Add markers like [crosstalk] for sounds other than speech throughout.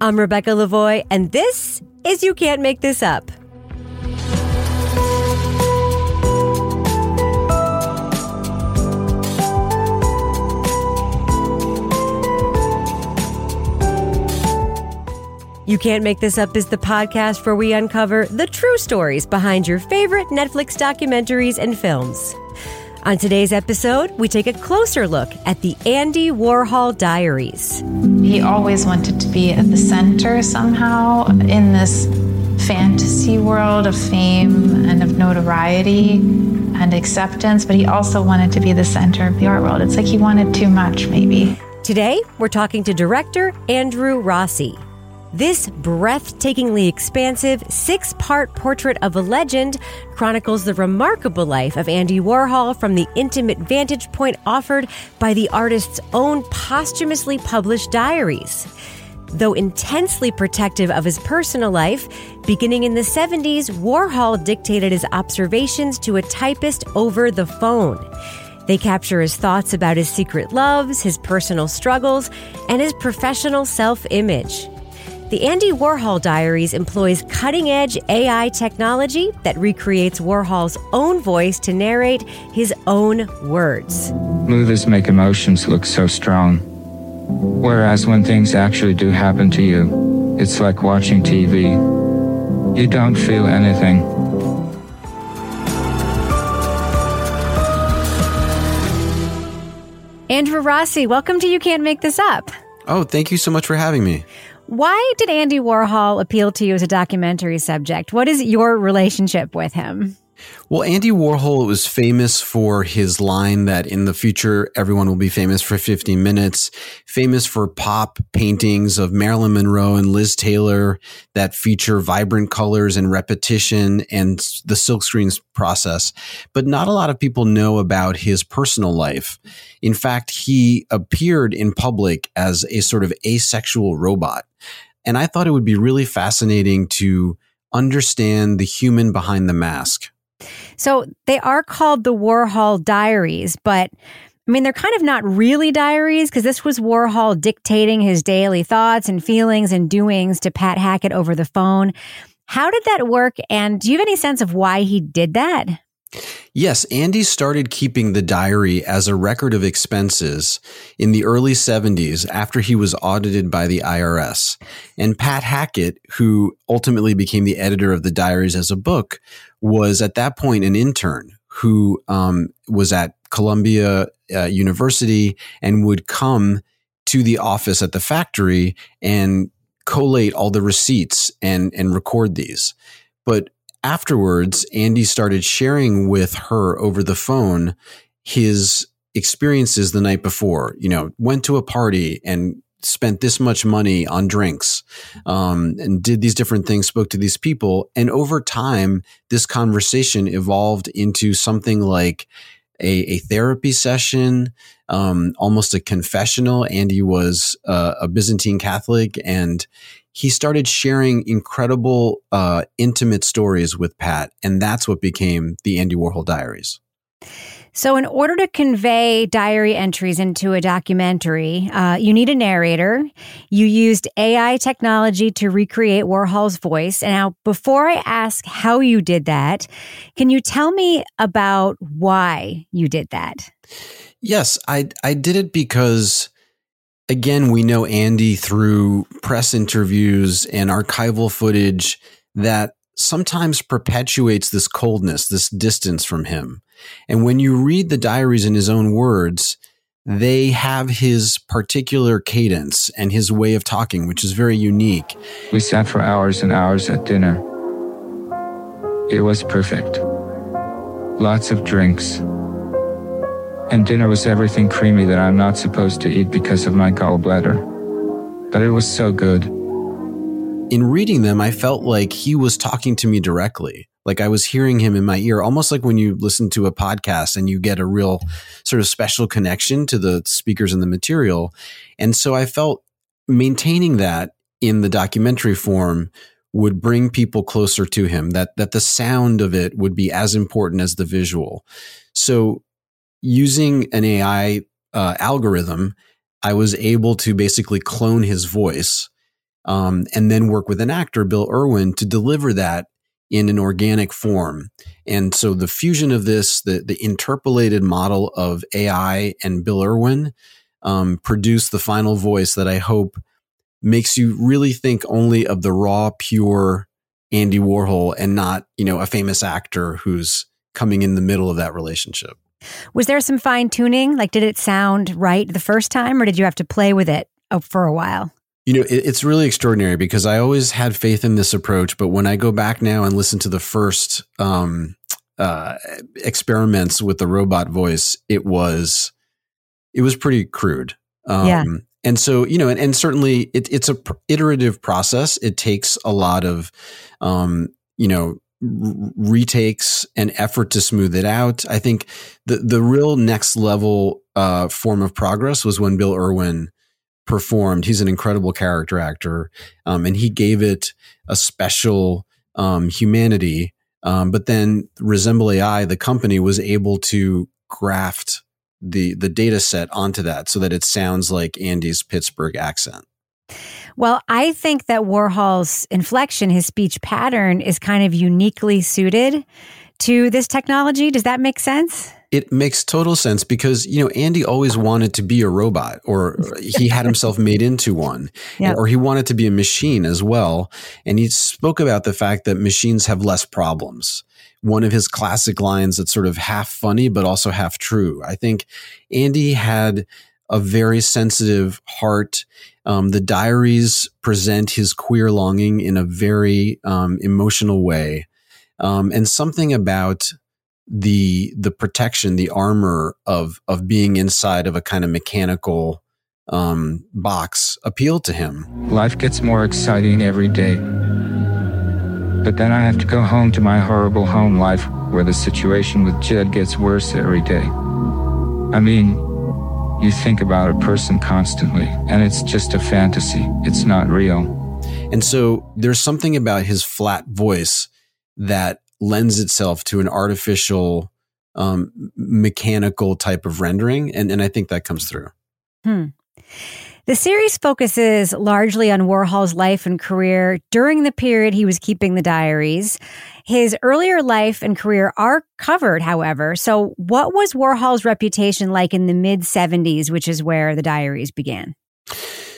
I'm Rebecca Lavoie, and this is You Can't Make This Up. You Can't Make This Up is the podcast where we uncover the true stories behind your favorite Netflix documentaries and films. On today's episode, we take a closer look at the Andy Warhol Diaries. He always wanted to be at the center somehow in this fantasy world of fame and of notoriety and acceptance, but he also wanted to be the center of the art world. It's like he wanted too much, maybe. Today, we're talking to director Andrew Rossi. This breathtakingly expansive six part portrait of a legend chronicles the remarkable life of Andy Warhol from the intimate vantage point offered by the artist's own posthumously published diaries. Though intensely protective of his personal life, beginning in the 70s, Warhol dictated his observations to a typist over the phone. They capture his thoughts about his secret loves, his personal struggles, and his professional self image. The Andy Warhol Diaries employs cutting edge AI technology that recreates Warhol's own voice to narrate his own words. Movies make emotions look so strong. Whereas when things actually do happen to you, it's like watching TV. You don't feel anything. Andrew Rossi, welcome to You Can't Make This Up. Oh, thank you so much for having me. Why did Andy Warhol appeal to you as a documentary subject? What is your relationship with him? Well, Andy Warhol was famous for his line that in the future everyone will be famous for 15 minutes, famous for pop paintings of Marilyn Monroe and Liz Taylor that feature vibrant colors and repetition and the silkscreens process. But not a lot of people know about his personal life. In fact, he appeared in public as a sort of asexual robot. And I thought it would be really fascinating to understand the human behind the mask. So they are called the Warhol Diaries, but I mean, they're kind of not really diaries because this was Warhol dictating his daily thoughts and feelings and doings to Pat Hackett over the phone. How did that work? And do you have any sense of why he did that? Yes, Andy started keeping the diary as a record of expenses in the early 70s after he was audited by the IRS. And Pat Hackett, who ultimately became the editor of the diaries as a book, was at that point an intern who um, was at Columbia uh, University and would come to the office at the factory and collate all the receipts and and record these. But afterwards, Andy started sharing with her over the phone his experiences the night before. You know, went to a party and spent this much money on drinks um, and did these different things spoke to these people and over time this conversation evolved into something like a, a therapy session um, almost a confessional andy was uh, a byzantine catholic and he started sharing incredible uh, intimate stories with pat and that's what became the andy warhol diaries so, in order to convey diary entries into a documentary, uh, you need a narrator. You used AI technology to recreate Warhol's voice. And now, before I ask how you did that, can you tell me about why you did that? Yes, I I did it because again, we know Andy through press interviews and archival footage that sometimes perpetuates this coldness, this distance from him. And when you read the diaries in his own words, they have his particular cadence and his way of talking, which is very unique. We sat for hours and hours at dinner. It was perfect. Lots of drinks. And dinner was everything creamy that I'm not supposed to eat because of my gallbladder. But it was so good. In reading them, I felt like he was talking to me directly. Like I was hearing him in my ear, almost like when you listen to a podcast and you get a real sort of special connection to the speakers and the material. And so I felt maintaining that in the documentary form would bring people closer to him, that, that the sound of it would be as important as the visual. So using an AI uh, algorithm, I was able to basically clone his voice um, and then work with an actor, Bill Irwin, to deliver that in an organic form. And so the fusion of this, the, the interpolated model of AI and Bill Irwin um, produced the final voice that I hope makes you really think only of the raw, pure Andy Warhol and not, you know, a famous actor who's coming in the middle of that relationship. Was there some fine tuning? Like, did it sound right the first time, or did you have to play with it uh, for a while? You know, it's really extraordinary because I always had faith in this approach, but when I go back now and listen to the first um, uh, experiments with the robot voice, it was it was pretty crude. Um, yeah. And so, you know, and, and certainly it, it's a pr- iterative process. It takes a lot of, um, you know, retakes and effort to smooth it out. I think the the real next level uh, form of progress was when Bill Irwin performed. He's an incredible character actor, um, and he gave it a special um, humanity. Um, but then Resemble AI, the company, was able to graft the the data set onto that so that it sounds like Andy's Pittsburgh accent. Well, I think that Warhol's inflection, his speech pattern, is kind of uniquely suited to this technology. Does that make sense? It makes total sense because, you know, Andy always wanted to be a robot or he had himself [laughs] made into one or he wanted to be a machine as well. And he spoke about the fact that machines have less problems. One of his classic lines that's sort of half funny, but also half true. I think Andy had a very sensitive heart. Um, the diaries present his queer longing in a very um, emotional way. Um, and something about the the protection, the armor of of being inside of a kind of mechanical um, box appealed to him. Life gets more exciting every day. But then I have to go home to my horrible home life where the situation with Jed gets worse every day. I mean, you think about a person constantly, and it's just a fantasy. It's not real. And so there's something about his flat voice that lends itself to an artificial, um, mechanical type of rendering. And, and I think that comes through. Hmm. The series focuses largely on Warhol's life and career during the period he was keeping the diaries. His earlier life and career are covered, however. So, what was Warhol's reputation like in the mid 70s, which is where the diaries began?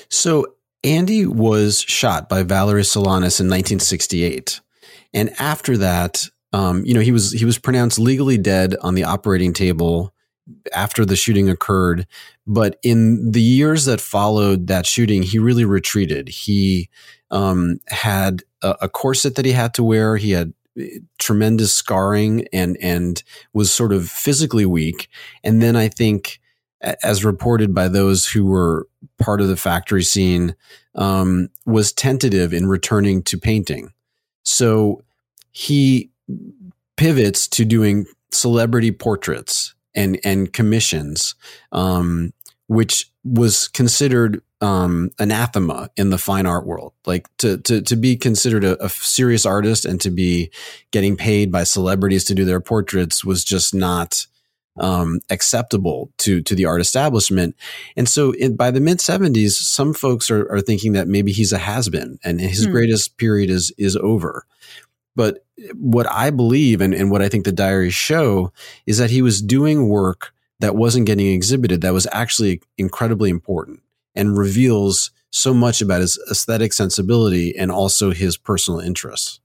So, Andy was shot by Valerie Solanas in 1968. And after that, um, you know, he was he was pronounced legally dead on the operating table after the shooting occurred. But in the years that followed that shooting, he really retreated. He um, had a, a, corset that he had to wear. He had eh, tremendous scarring and and was sort of physically weak. And then I think, as reported by those who were part of the factory scene, um, was tentative in returning to painting. So he pivots to doing celebrity portraits and and commissions, um, which was considered um, anathema in the fine art world. Like to to to be considered a, a, serious artist and to be getting paid by celebrities to do their portraits was just not um, acceptable to to the art establishment. And so, in, by the mid seventies, some folks are, are thinking that maybe he's a has been and his hmm. greatest period is is over. But what I believe and, and what I think the diaries show is that he was doing work that wasn't getting exhibited that was actually incredibly important. and reveals so much about his aesthetic sensibility and also his personal interests.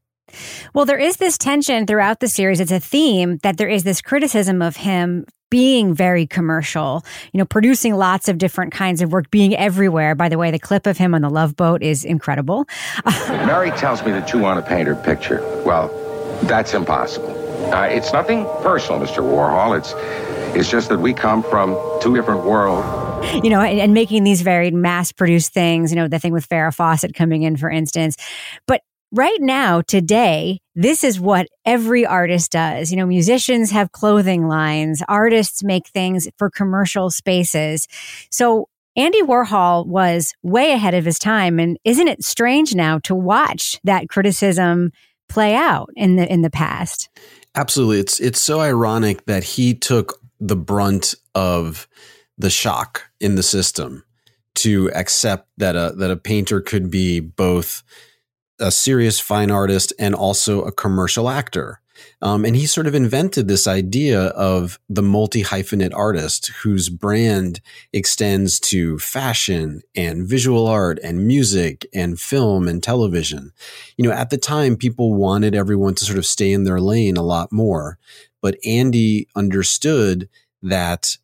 Well, there is this tension throughout the series. It's a theme that there is this criticism of him being very commercial, you know, producing lots of different kinds of work, being everywhere. By the way, the clip of him on the Love Boat is incredible. [laughs] Mary tells me that you want to paint her picture. Well, that's impossible. Uh, it's nothing personal, Mr. Warhol. It's it's just that we come from two different worlds. You know, and, and making these very mass produced things, you know, the thing with Farrah Fawcett coming in, for instance. But right now, today, this is what every artist does. You know, musicians have clothing lines, artists make things for commercial spaces. So Andy Warhol was way ahead of his time. And isn't it strange now to watch that criticism play out in the in the past? Absolutely. It's it's so ironic that he took the brunt of the shock in the system to accept that a that a painter could be both a serious fine artist and also a commercial actor. Um, and he sort of invented this idea of the multi hyphenate artist whose brand extends to fashion and visual art and music and film and television. You know, at the time, people wanted everyone to sort of stay in their lane a lot more. But Andy understood that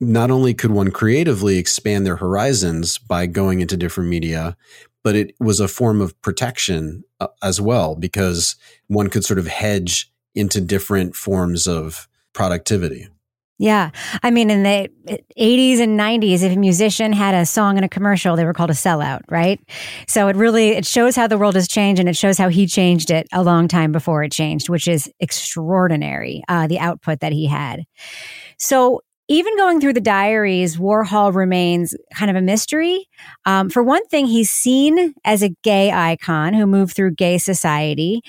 not only could one creatively expand their horizons by going into different media, but it was a form of protection uh, as well because one could sort of hedge into different forms of productivity. Yeah. I mean, in the 80s and 90s, if a musician had a song in a commercial, they were called a sellout, right? So it really, it shows how the world has changed and it shows how he changed it a long time before it changed, which is extraordinary, uh, the output that he had. So even going through the diaries, Warhol remains kind of a mystery. Um, for one thing, he's seen as a gay icon who moved through gay society,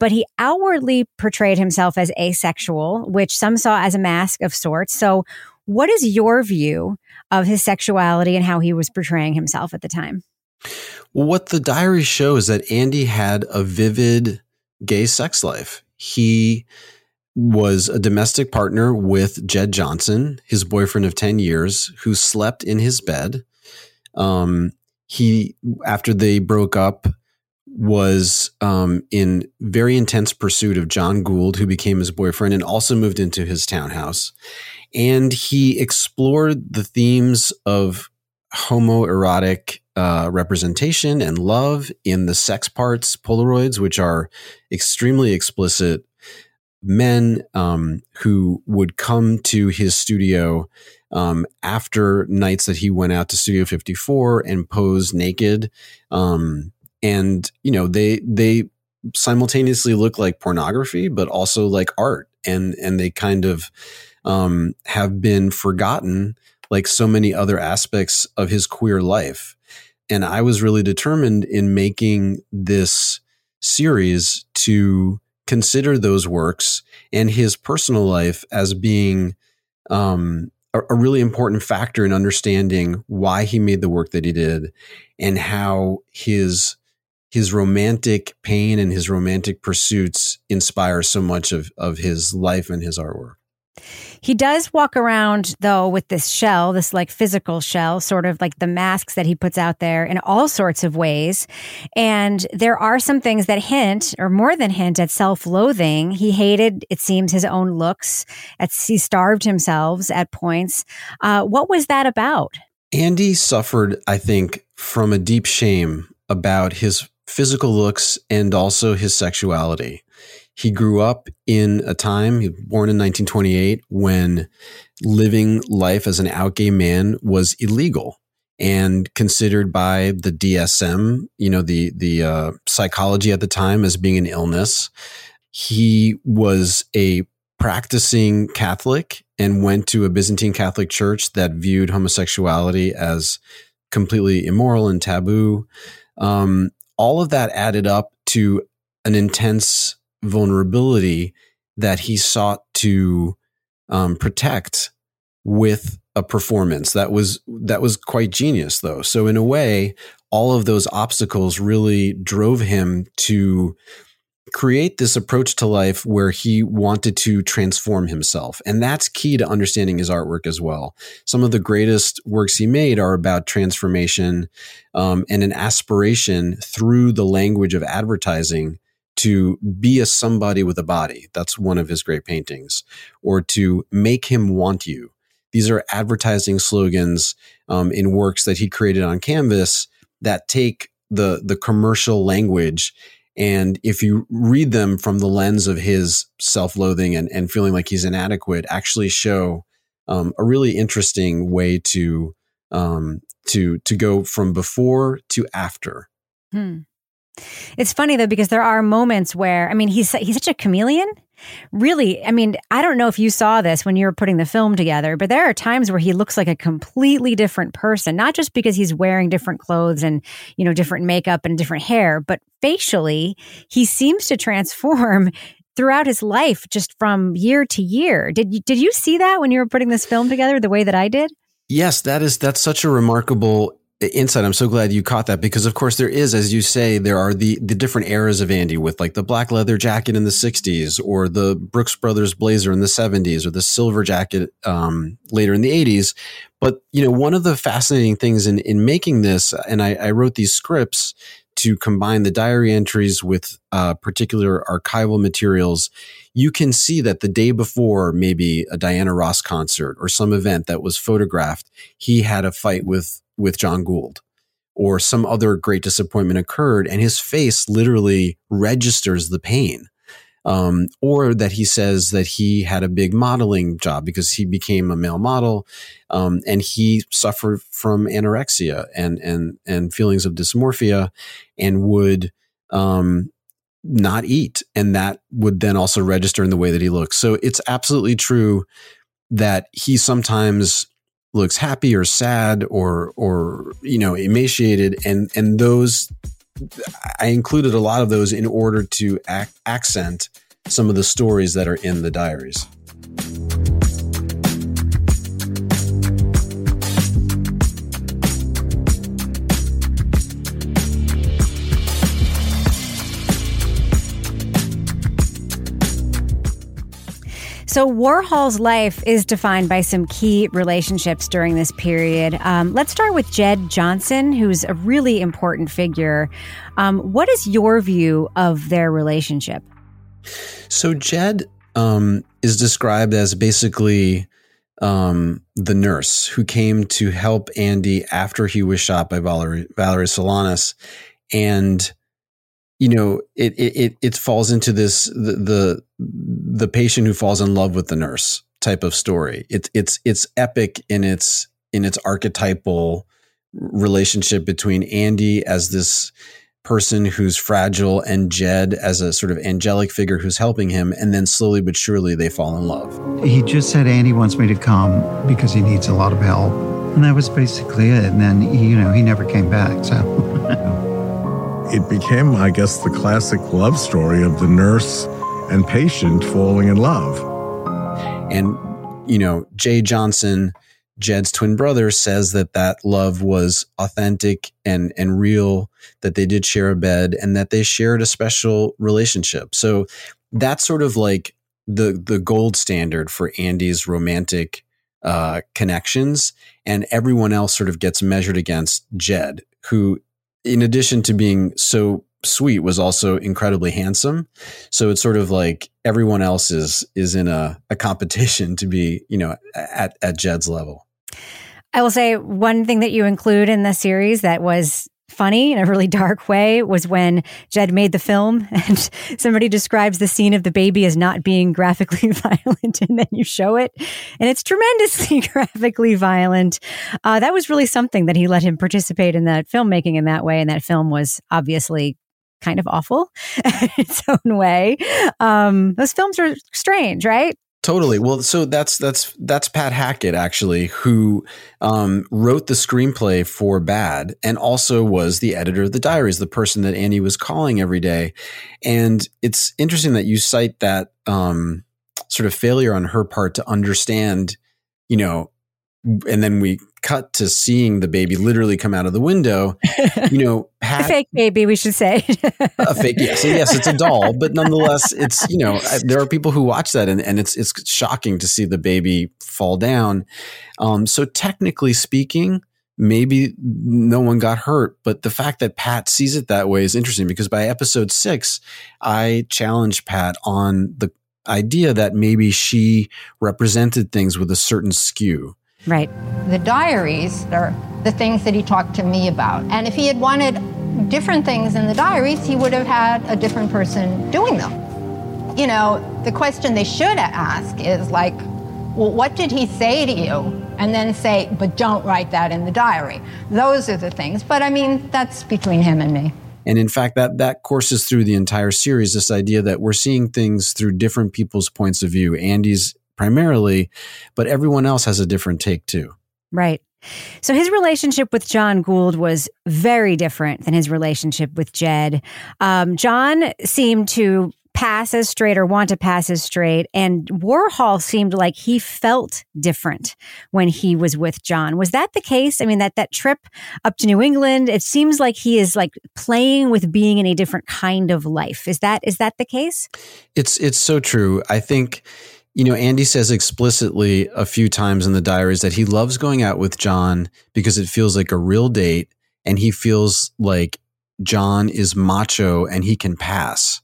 but he outwardly portrayed himself as asexual, which some saw as a mask of sorts. So, what is your view of his sexuality and how he was portraying himself at the time? Well, what the diaries show is that Andy had a vivid gay sex life. He was a domestic partner with Jed Johnson, his boyfriend of 10 years, who slept in his bed. Um, he, after they broke up, was um, in very intense pursuit of John Gould, who became his boyfriend and also moved into his townhouse. And he explored the themes of homoerotic uh, representation and love in the sex parts Polaroids, which are extremely explicit men um, who would come to his studio um, after nights that he went out to Studio 54 and pose naked. Um, and you know they they simultaneously look like pornography, but also like art, and and they kind of um, have been forgotten like so many other aspects of his queer life. And I was really determined in making this series to consider those works and his personal life as being um, a, a, really important factor in understanding why he made the work that he did and how his his romantic pain and his romantic pursuits inspire so much of, of his life and his artwork. He does walk around though with this shell, this like physical shell, sort of like the masks that he puts out there in all sorts of ways. And there are some things that hint, or more than hint, at self loathing. He hated, it seems, his own looks. At, he starved himself at points. Uh, what was that about? Andy suffered, I think, from a deep shame about his physical looks and also his sexuality. He grew up in a time, he was born in 1928, when living life as an out gay man was illegal and considered by the DSM, you know, the the uh, psychology at the time as being an illness. He was a practicing Catholic and went to a Byzantine Catholic church that viewed homosexuality as completely immoral and taboo. Um, all of that added up to an intense vulnerability that he sought to um, protect with a performance that was that was quite genius though so in a way all of those obstacles really drove him to create this approach to life where he wanted to transform himself. And that's key to understanding his artwork as well. Some of the greatest works he made are about transformation um, and an aspiration through the language of advertising to be a somebody with a body. That's one of his great paintings. Or to make him want you. These are advertising slogans um, in works that he created on canvas that take the the commercial language and if you read them from the lens of his self-loathing and, and feeling like he's inadequate, actually show um, a really interesting way to um, to to go from before to after. Hmm. It's funny though because there are moments where I mean he's he's such a chameleon really, I mean, I don't know if you saw this when you were putting the film together, but there are times where he looks like a completely different person, not just because he's wearing different clothes and, you know, different makeup and different hair, but facially, he seems to transform [laughs] throughout his life just from year to year. Did you, did you see that when you were putting this film together the way that I did? Yes, that is that's such a remarkable insight. I'm so glad you caught that because, of course, there is, as you say, there are the the different eras of Andy with like the black leather jacket in the '60s, or the Brooks Brothers blazer in the '70s, or the silver jacket um, later in the '80s. But you know, one of the fascinating things in in making this, and I, I wrote these scripts to combine the diary entries with uh, particular archival materials, you can see that the day before maybe a Diana Ross concert or some event that was photographed, he had a fight with with John Gould or some other great disappointment occurred and his face literally registers the pain. Um, or that he says that he had a big modeling job because he became a male model, um, and he suffered from anorexia and and and feelings of dysmorphia, and would um, not eat, and that would then also register in the way that he looks. So it's absolutely true that he sometimes looks happy or sad or or you know emaciated and and those I included a lot of those in order to ac- accent some of the stories that are in the diaries. So, Warhol's life is defined by some key relationships during this period. Um, let's start with Jed Johnson, who's a really important figure. Um, what is your view of their relationship? So, Jed um, is described as basically um, the nurse who came to help Andy after he was shot by Valerie, Valerie Solanas. And you know, it it it falls into this the, the the patient who falls in love with the nurse type of story. It's it's it's epic in its in its archetypal relationship between Andy as this person who's fragile and Jed as a sort of angelic figure who's helping him and then slowly but surely they fall in love. He just said Andy wants me to come because he needs a lot of help. And that was basically it. And then he, you know, he never came back. So [laughs] it became, I guess, the classic love story of the nurse and patient falling in love. And, you know, Jay Johnson, Jed's twin brother, says that that love was authentic and, and real, that they did share a bed and that they shared a special relationship. So that's sort of like the, the gold standard for Andy's romantic uh, connections. And everyone else sort of gets measured against Jed, who in addition to being so sweet was also incredibly handsome. So it's sort of like everyone else is is in a, a competition to be you know at at jed's level. I will say one thing that you include in the series that was funny in a really dark way was when Jed made the film [laughs] and somebody describes the scene of the baby as not being graphically [laughs] violent and then you show it and it's tremendously [laughs] graphically violent. Uh, that was really something that he let him participate in that filmmaking in that way. And that film was obviously kind of awful in its own way. Um, those films are strange, right? Totally. Well, so that's that's that's Pat Hackett actually, who um, wrote the screenplay for Bad, and also was the editor of the diaries, the person that Andy was calling every day. And it's interesting that you cite that um, sort of failure on her part to understand, you know, and then we cut to seeing the baby literally come out of the window, [laughs] you know, a fake baby, we should say. a fake, yes, yes, it's a doll, but nonetheless, it's you know, there are people who watch that and, and it's it's shocking to see the baby fall down. Um, so technically speaking, maybe no one got hurt, but the fact that Pat sees it that way is interesting because by episode six, I challenged Pat on the idea that maybe she represented things with a certain skew. Right. The diaries are the things that he talked to me about. And if he had wanted different things in the diaries, he would have had a different person doing them. You know, the question they should ask is like, well, what did he say to you? And then say, but don't write that in the diary. Those are the things. But I mean, that's between him and me. And in fact, that that courses through the entire series. This idea that we're seeing things through different people's points of view. Andy's primarily, but everyone else has a different take too. Right. So his relationship with John Gould was very different than his relationship with Jed. Um, John seemed to pass as straight or want to pass as straight. And Warhol seemed like he felt different when he was with John. Was that the case? I mean, that that trip up to New England, it seems like he is like playing with being in a different kind of life. Is that is that the case? It's it's so true. I think you know, Andy says explicitly a few times in the diaries that he loves going out with John because it feels like a real date and he feels like John is macho and he can pass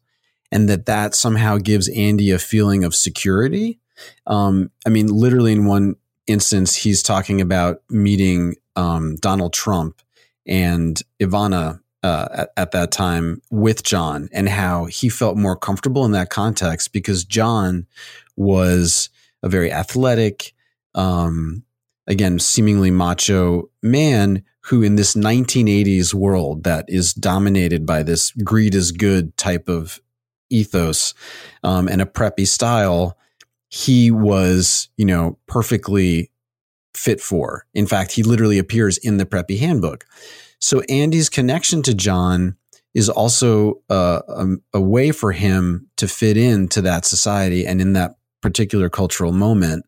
and that that somehow gives Andy a feeling of security. Um, I mean, literally in one instance, he's talking about meeting um, Donald Trump and Ivana uh, at, at, that time with John and how he felt more comfortable in that context because John was a very athletic, um, again, seemingly macho man who, in this 1980s world that is dominated by this greed is good type of ethos um, and a preppy style, he was, you know, perfectly fit for. In fact, he literally appears in the preppy handbook. So Andy's connection to John is also uh, a, a, way for him to fit into that society and in that particular cultural moment.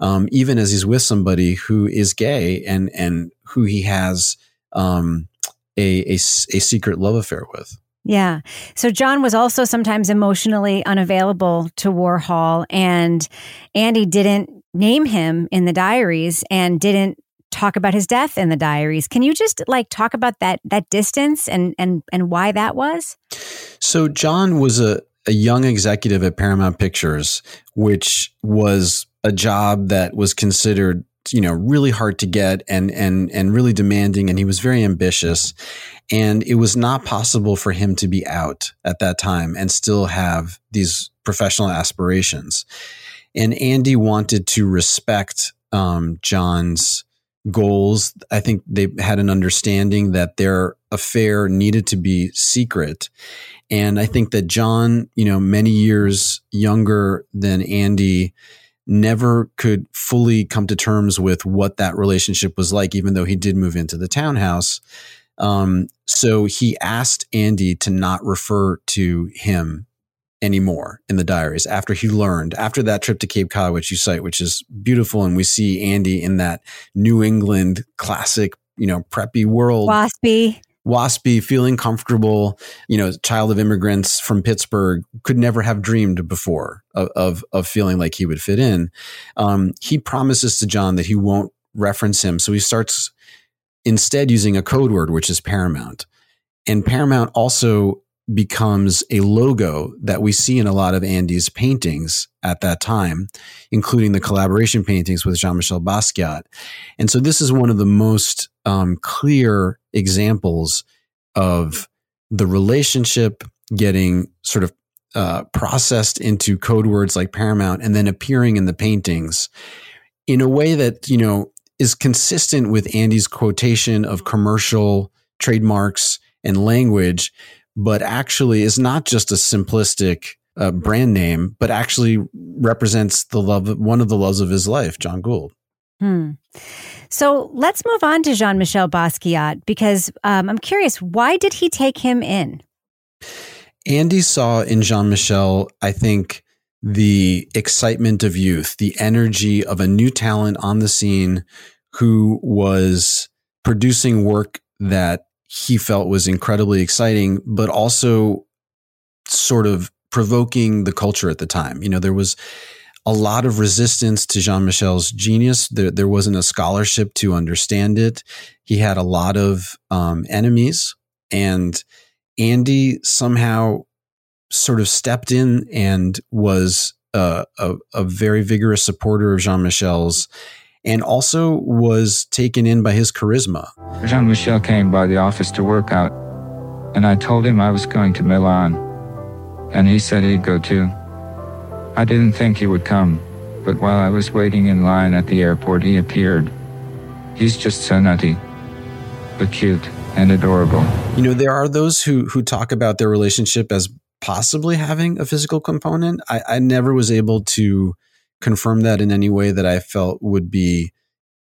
Um, even as he's with somebody who is gay and and who he has um, a, a, a secret love affair with. Yeah. So John was also sometimes emotionally unavailable to Warhol, and Andy didn't name him in the diaries and didn't talk about his death in the diaries. Can you just like talk about that that distance and and and why that was? So John was a a young executive at Paramount Pictures, which was a job that was considered you know really hard to get and and and really demanding and he was very ambitious. And it was not possible for him to be out at that time and still have these professional aspirations. And andy wanted to respect um, john's goals i think they had an understanding that their affair needed to be secret and i think that john you know many years younger than andy never could fully come to terms with what that relationship was like, even though he did move into the townhouse. Um, so he asked Andy to not refer to him anymore in the diaries after he learned after that trip to Cape Cod, which you cite, which is beautiful. And we see Andy in that New England classic, you know, preppy world. Waspy waspy, feeling comfortable, you know, child of immigrants from Pittsburgh could never have dreamed before of, of, of feeling like he would fit in. Um, he promises to John that he won't reference him. So he starts instead using a code word, which is Paramount. And Paramount also becomes a logo that we see in a lot of Andy's paintings at that time, including the collaboration paintings with Jean Michel Basquiat. And so this is one of the most um, clear examples of the relationship getting sort of uh, processed into code words like Paramount and then appearing in the paintings in a way that, you know, is consistent with Andy's quotation of commercial trademarks and language, but actually is not just a simplistic uh, brand name, but actually represents the love, one of the loves of his life, John Gould. Hmm. So let's move on to Jean Michel Basquiat because um, I'm curious, why did he take him in? Andy saw in Jean Michel, I think, the excitement of youth, the energy of a new talent on the scene who was producing work that he felt was incredibly exciting, but also sort of provoking the culture at the time. You know, there was a lot of resistance to Jean Michel's genius. There, there wasn't a scholarship to understand it. He had a lot of um, enemies, and Andy somehow sort of stepped in and was a, a, a very vigorous supporter of Jean Michel's and also was taken in by his charisma. Jean Michel came by the office to work out, and I told him I was going to Milan. And he said he'd go too. I didn't think he would come, but while I was waiting in line at the airport, he appeared. He's just so nutty, but cute and adorable. You know, there are those who who talk about their relationship as possibly having a physical component. I, I never was able to confirm that in any way that I felt would be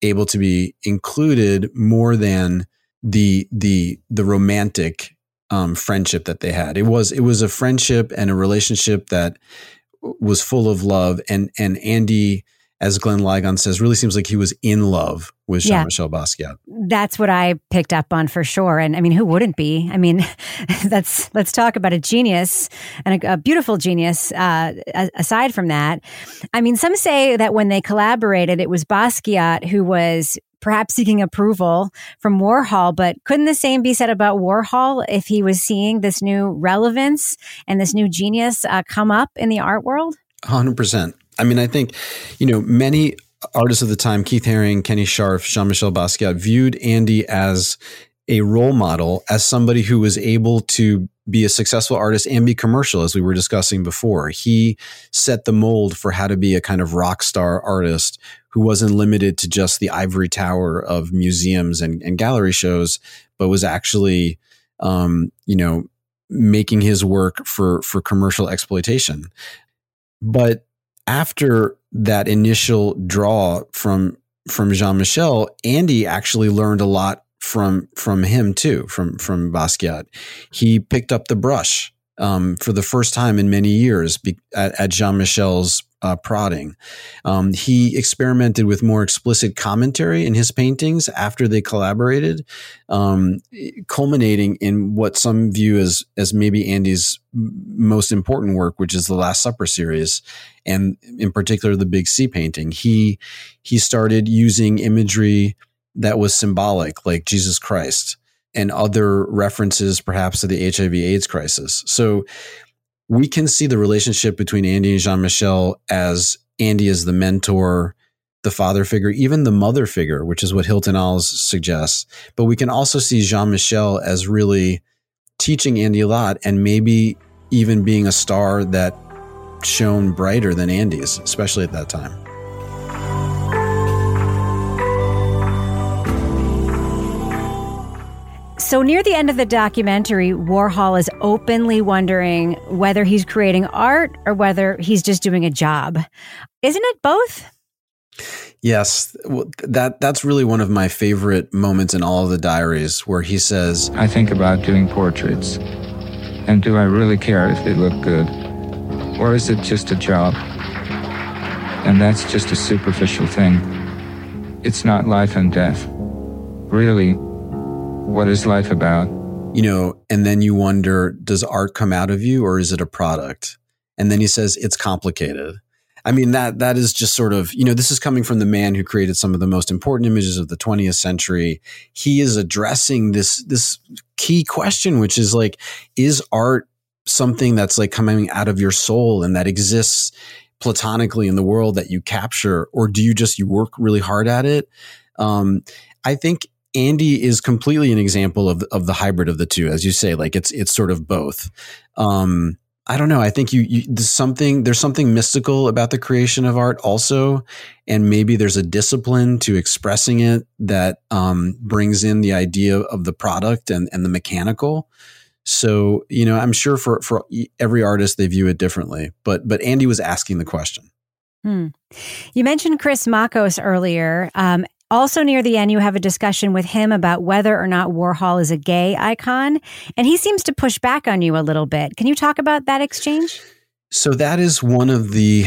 able to be included more than the the the romantic um, friendship that they had. It was it was a friendship and a relationship that was full of love and and Andy as Glenn Ligon says, really seems like he was in love with Jean Michel Basquiat. That's what I picked up on for sure. And I mean, who wouldn't be? I mean, [laughs] that's let's talk about a genius and a, a beautiful genius. Uh, aside from that, I mean, some say that when they collaborated, it was Basquiat who was perhaps seeking approval from Warhol. But couldn't the same be said about Warhol if he was seeing this new relevance and this new genius uh, come up in the art world? 100%. I mean, I think, you know, many artists of the time, Keith Haring, Kenny Scharf, Jean Michel Basquiat, viewed Andy as a role model, as somebody who was able to be a successful artist and be commercial, as we were discussing before. He set the mold for how to be a kind of rock star artist who wasn't limited to just the ivory tower of museums and, and gallery shows, but was actually, um, you know, making his work for for commercial exploitation. But after that initial draw from from Jean Michel, Andy actually learned a lot from from him too, from from Basquiat. He picked up the brush um, for the first time in many years be, at, at Jean Michel's uh, prodding. Um, he experimented with more explicit commentary in his paintings after they collaborated, um, culminating in what some view as as maybe Andy's most important work, which is the Last Supper series, and in particular the Big C painting. He he started using imagery that was symbolic, like Jesus Christ, and other references, perhaps to the HIV/AIDS crisis. So we can see the relationship between Andy and Jean Michel as Andy is the mentor, the father figure, even the mother figure, which is what Hilton Als suggests. But we can also see Jean Michel as really teaching Andy a lot and maybe even being a star that shone brighter than Andy's, especially at that time. So, near the end of the documentary, Warhol is openly wondering whether he's creating art or whether he's just doing a job. Isn't it both? Yes, that that's really one of my favorite moments in all of the diaries where he says, "I think about doing portraits. And do I really care if they look good? Or is it just a job? And that's just a superficial thing. It's not life and death. Really, what is life about? You know, and then you wonder does art come out of you or is it a product? And then he says it's complicated. I mean that that is just sort of, you know, this is coming from the man who created some of the most important images of the 20th century. He is addressing this this key question which is like is art something that's like coming out of your soul and that exists platonically in the world that you capture or do you just you work really hard at it? Um, I think Andy is completely an example of of the hybrid of the two, as you say. Like it's it's sort of both. Um, I don't know. I think you, you there's something there's something mystical about the creation of art also, and maybe there's a discipline to expressing it that um, brings in the idea of the product and and the mechanical. So you know, I'm sure for for every artist they view it differently. But but Andy was asking the question. Hmm. You mentioned Chris Makos earlier. Um, also, near the end, you have a discussion with him about whether or not Warhol is a gay icon. And he seems to push back on you a little bit. Can you talk about that exchange? So, that is one of the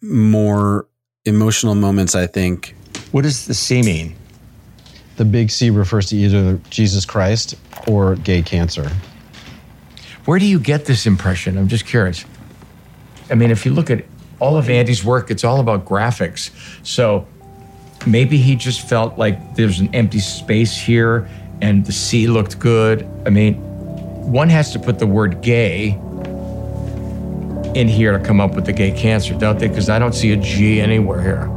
more emotional moments, I think. What does the C mean? the big C refers to either Jesus Christ or gay cancer. Where do you get this impression? I'm just curious. I mean, if you look at all of Andy's work, it's all about graphics. So maybe he just felt like there's an empty space here and the C looked good. I mean, one has to put the word gay in here to come up with the gay cancer, don't they? Because I don't see a G anywhere here.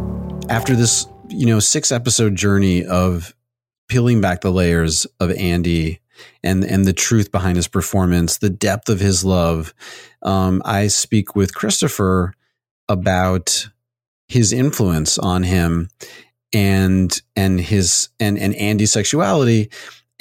After this, you know, six episode journey of peeling back the layers of Andy and and the truth behind his performance, the depth of his love, um, I speak with Christopher about his influence on him and and his and and Andy's sexuality.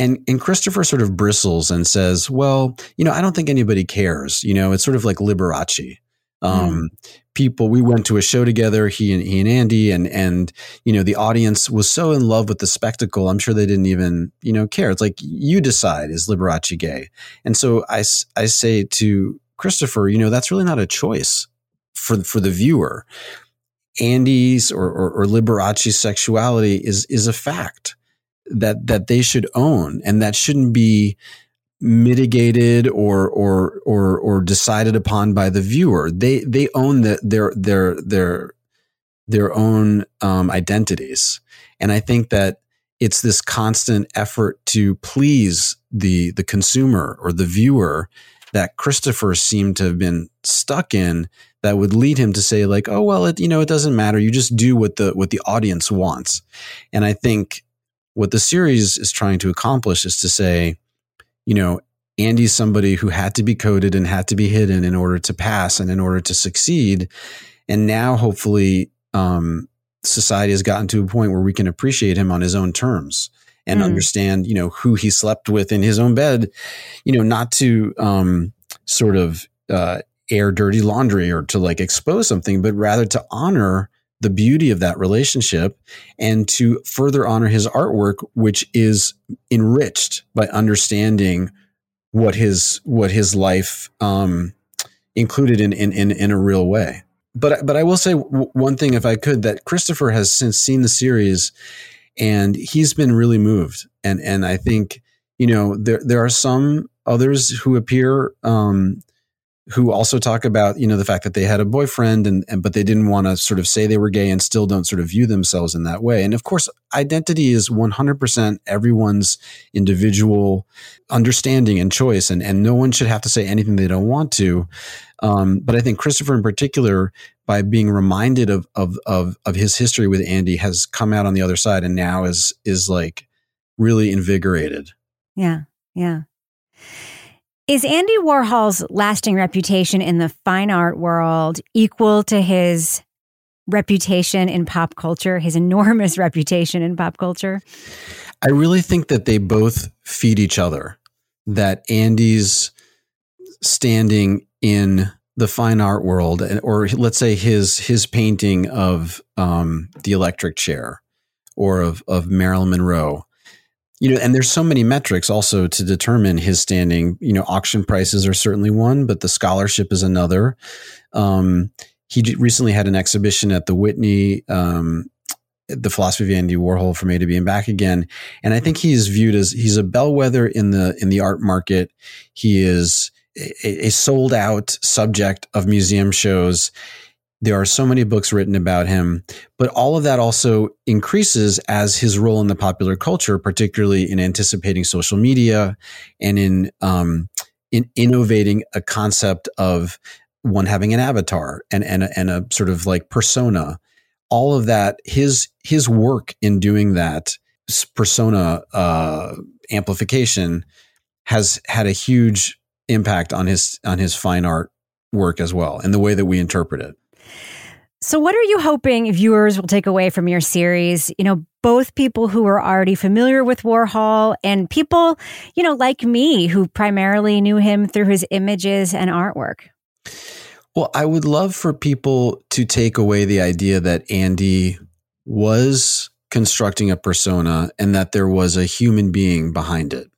And and Christopher sort of bristles and says, "Well, you know, I don't think anybody cares. You know, it's sort of like Liberace. Um, mm. People, we went to a show together, he and he and Andy, and and you know, the audience was so in love with the spectacle. I'm sure they didn't even you know care. It's like you decide is Liberace gay, and so I I say to Christopher, you know, that's really not a choice for for the viewer. Andy's or, or, or Liberace's sexuality is is a fact that that they should own, and that shouldn't be mitigated or or or or decided upon by the viewer. They they own the, their their their their own um, identities, and I think that it's this constant effort to please the the consumer or the viewer that Christopher seemed to have been stuck in that would lead him to say like, oh well, it you know it doesn't matter. You just do what the what the audience wants. And I think what the series is trying to accomplish is to say, you know, Andy's somebody who had to be coded and had to be hidden in order to pass and in order to succeed. And now hopefully um, society has gotten to a point where we can appreciate him on his own terms and mm. understand, you know, who he slept with in his own bed, you know, not to um, sort of uh, air dirty laundry or to like expose something, but rather to honor the beauty of that relationship and to further honor his artwork, which is enriched by understanding what his what his life um, included in, in in in a real way. But but I will say w- one thing, if I could, that Christopher has since seen the series, and he's been really moved, and and I think you know there there are some others who appear um, who also talk about you know the fact that they had a boyfriend and, and but they didn't want to sort of say they were gay and still don't sort of view themselves in that way. And of course identity is 100% everyone's individual understanding and choice and, and no one should have to say anything they don't want to. Um, but i think christopher in particular by being reminded of, of of of his history with andy has come out on the other side and now is is like really invigorated. Yeah. Yeah is Andy Warhol's lasting reputation in the fine art world equal to his reputation in pop culture, his enormous [laughs] reputation in pop culture? I really think that they both feed each other. That Andy's standing in the fine art world, or let's say his his painting of um, the electric chair, or of of Marilyn Monroe, you know, and there's so many metrics also to determine his standing. You know, auction prices are certainly one, but the scholarship is another. Um, he recently had an exhibition at the Whitney, um, the philosophy of Andy Warhol from A to B and back again. And I think he is viewed as he's a bellwether in the in the art market. He is a, a sold out subject of museum shows. There are so many books written about him, but all of that also increases as his role in the popular culture, particularly in anticipating social media and in um, in innovating a concept of one having an avatar and and a, and a sort of like persona. All of that, his his work in doing that persona uh, amplification has had a huge impact on his on his fine art work as well and the way that we interpret it. So, what are you hoping viewers will take away from your series? You know, both people who are already familiar with Warhol and people, you know, like me who primarily knew him through his images and artwork. Well, I would love for people to take away the idea that Andy was constructing a persona and that there was a human being behind it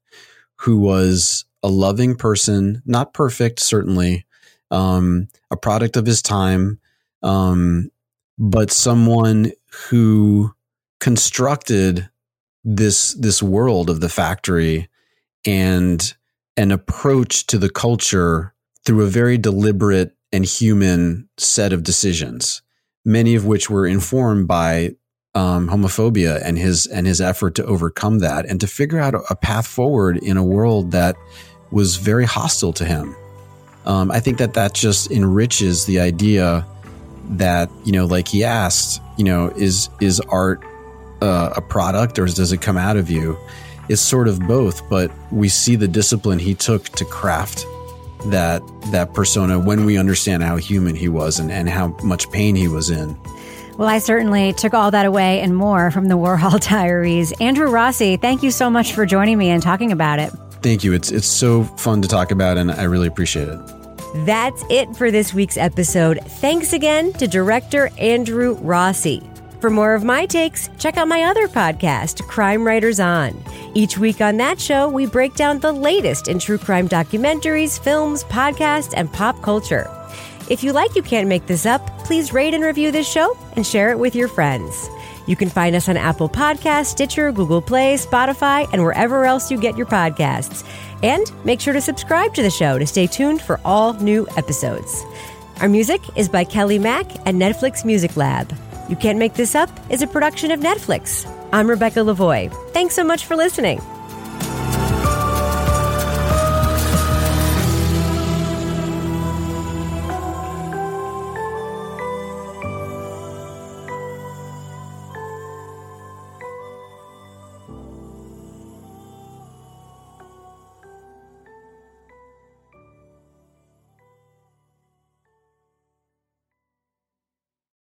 who was a loving person, not perfect, certainly, um, a product of his time um, but someone who constructed this this world of the factory and an approach to the culture through a very deliberate and human set of decisions, many of which were informed by um, homophobia and his and his effort to overcome that and to figure out a, path forward in a world that was very hostile to him. Um, I think that that just enriches the idea that you know, like he asked, you know, is is art uh, a product or does it come out of you? It's sort of both, but we see the discipline he took to craft that that persona when we understand how human he was and, and how much pain he was in. Well, I certainly took all that away and more from the Warhol [laughs] Diaries. Andrew Rossi, thank you so much for joining me and talking about it. Thank you. It's it's so fun to talk about and I really appreciate it. That's it for this week's episode. Thanks again to director Andrew Rossi. For more of my takes, check out my other podcast, Crime Writers On. Each week on that show, we break down the latest in true crime documentaries, films, podcasts, and pop culture. If you like You Can't Make This Up, please rate and review this show and share it with your friends. You can find us on Apple Podcasts, Stitcher, Google Play, Spotify, and wherever else you get your podcasts. And make sure to subscribe to the show to stay tuned for all new episodes. Our music is by Kelly Mack at Netflix Music Lab. You Can't Make This Up is a production of Netflix. I'm Rebecca Lavoie. Thanks so much for listening.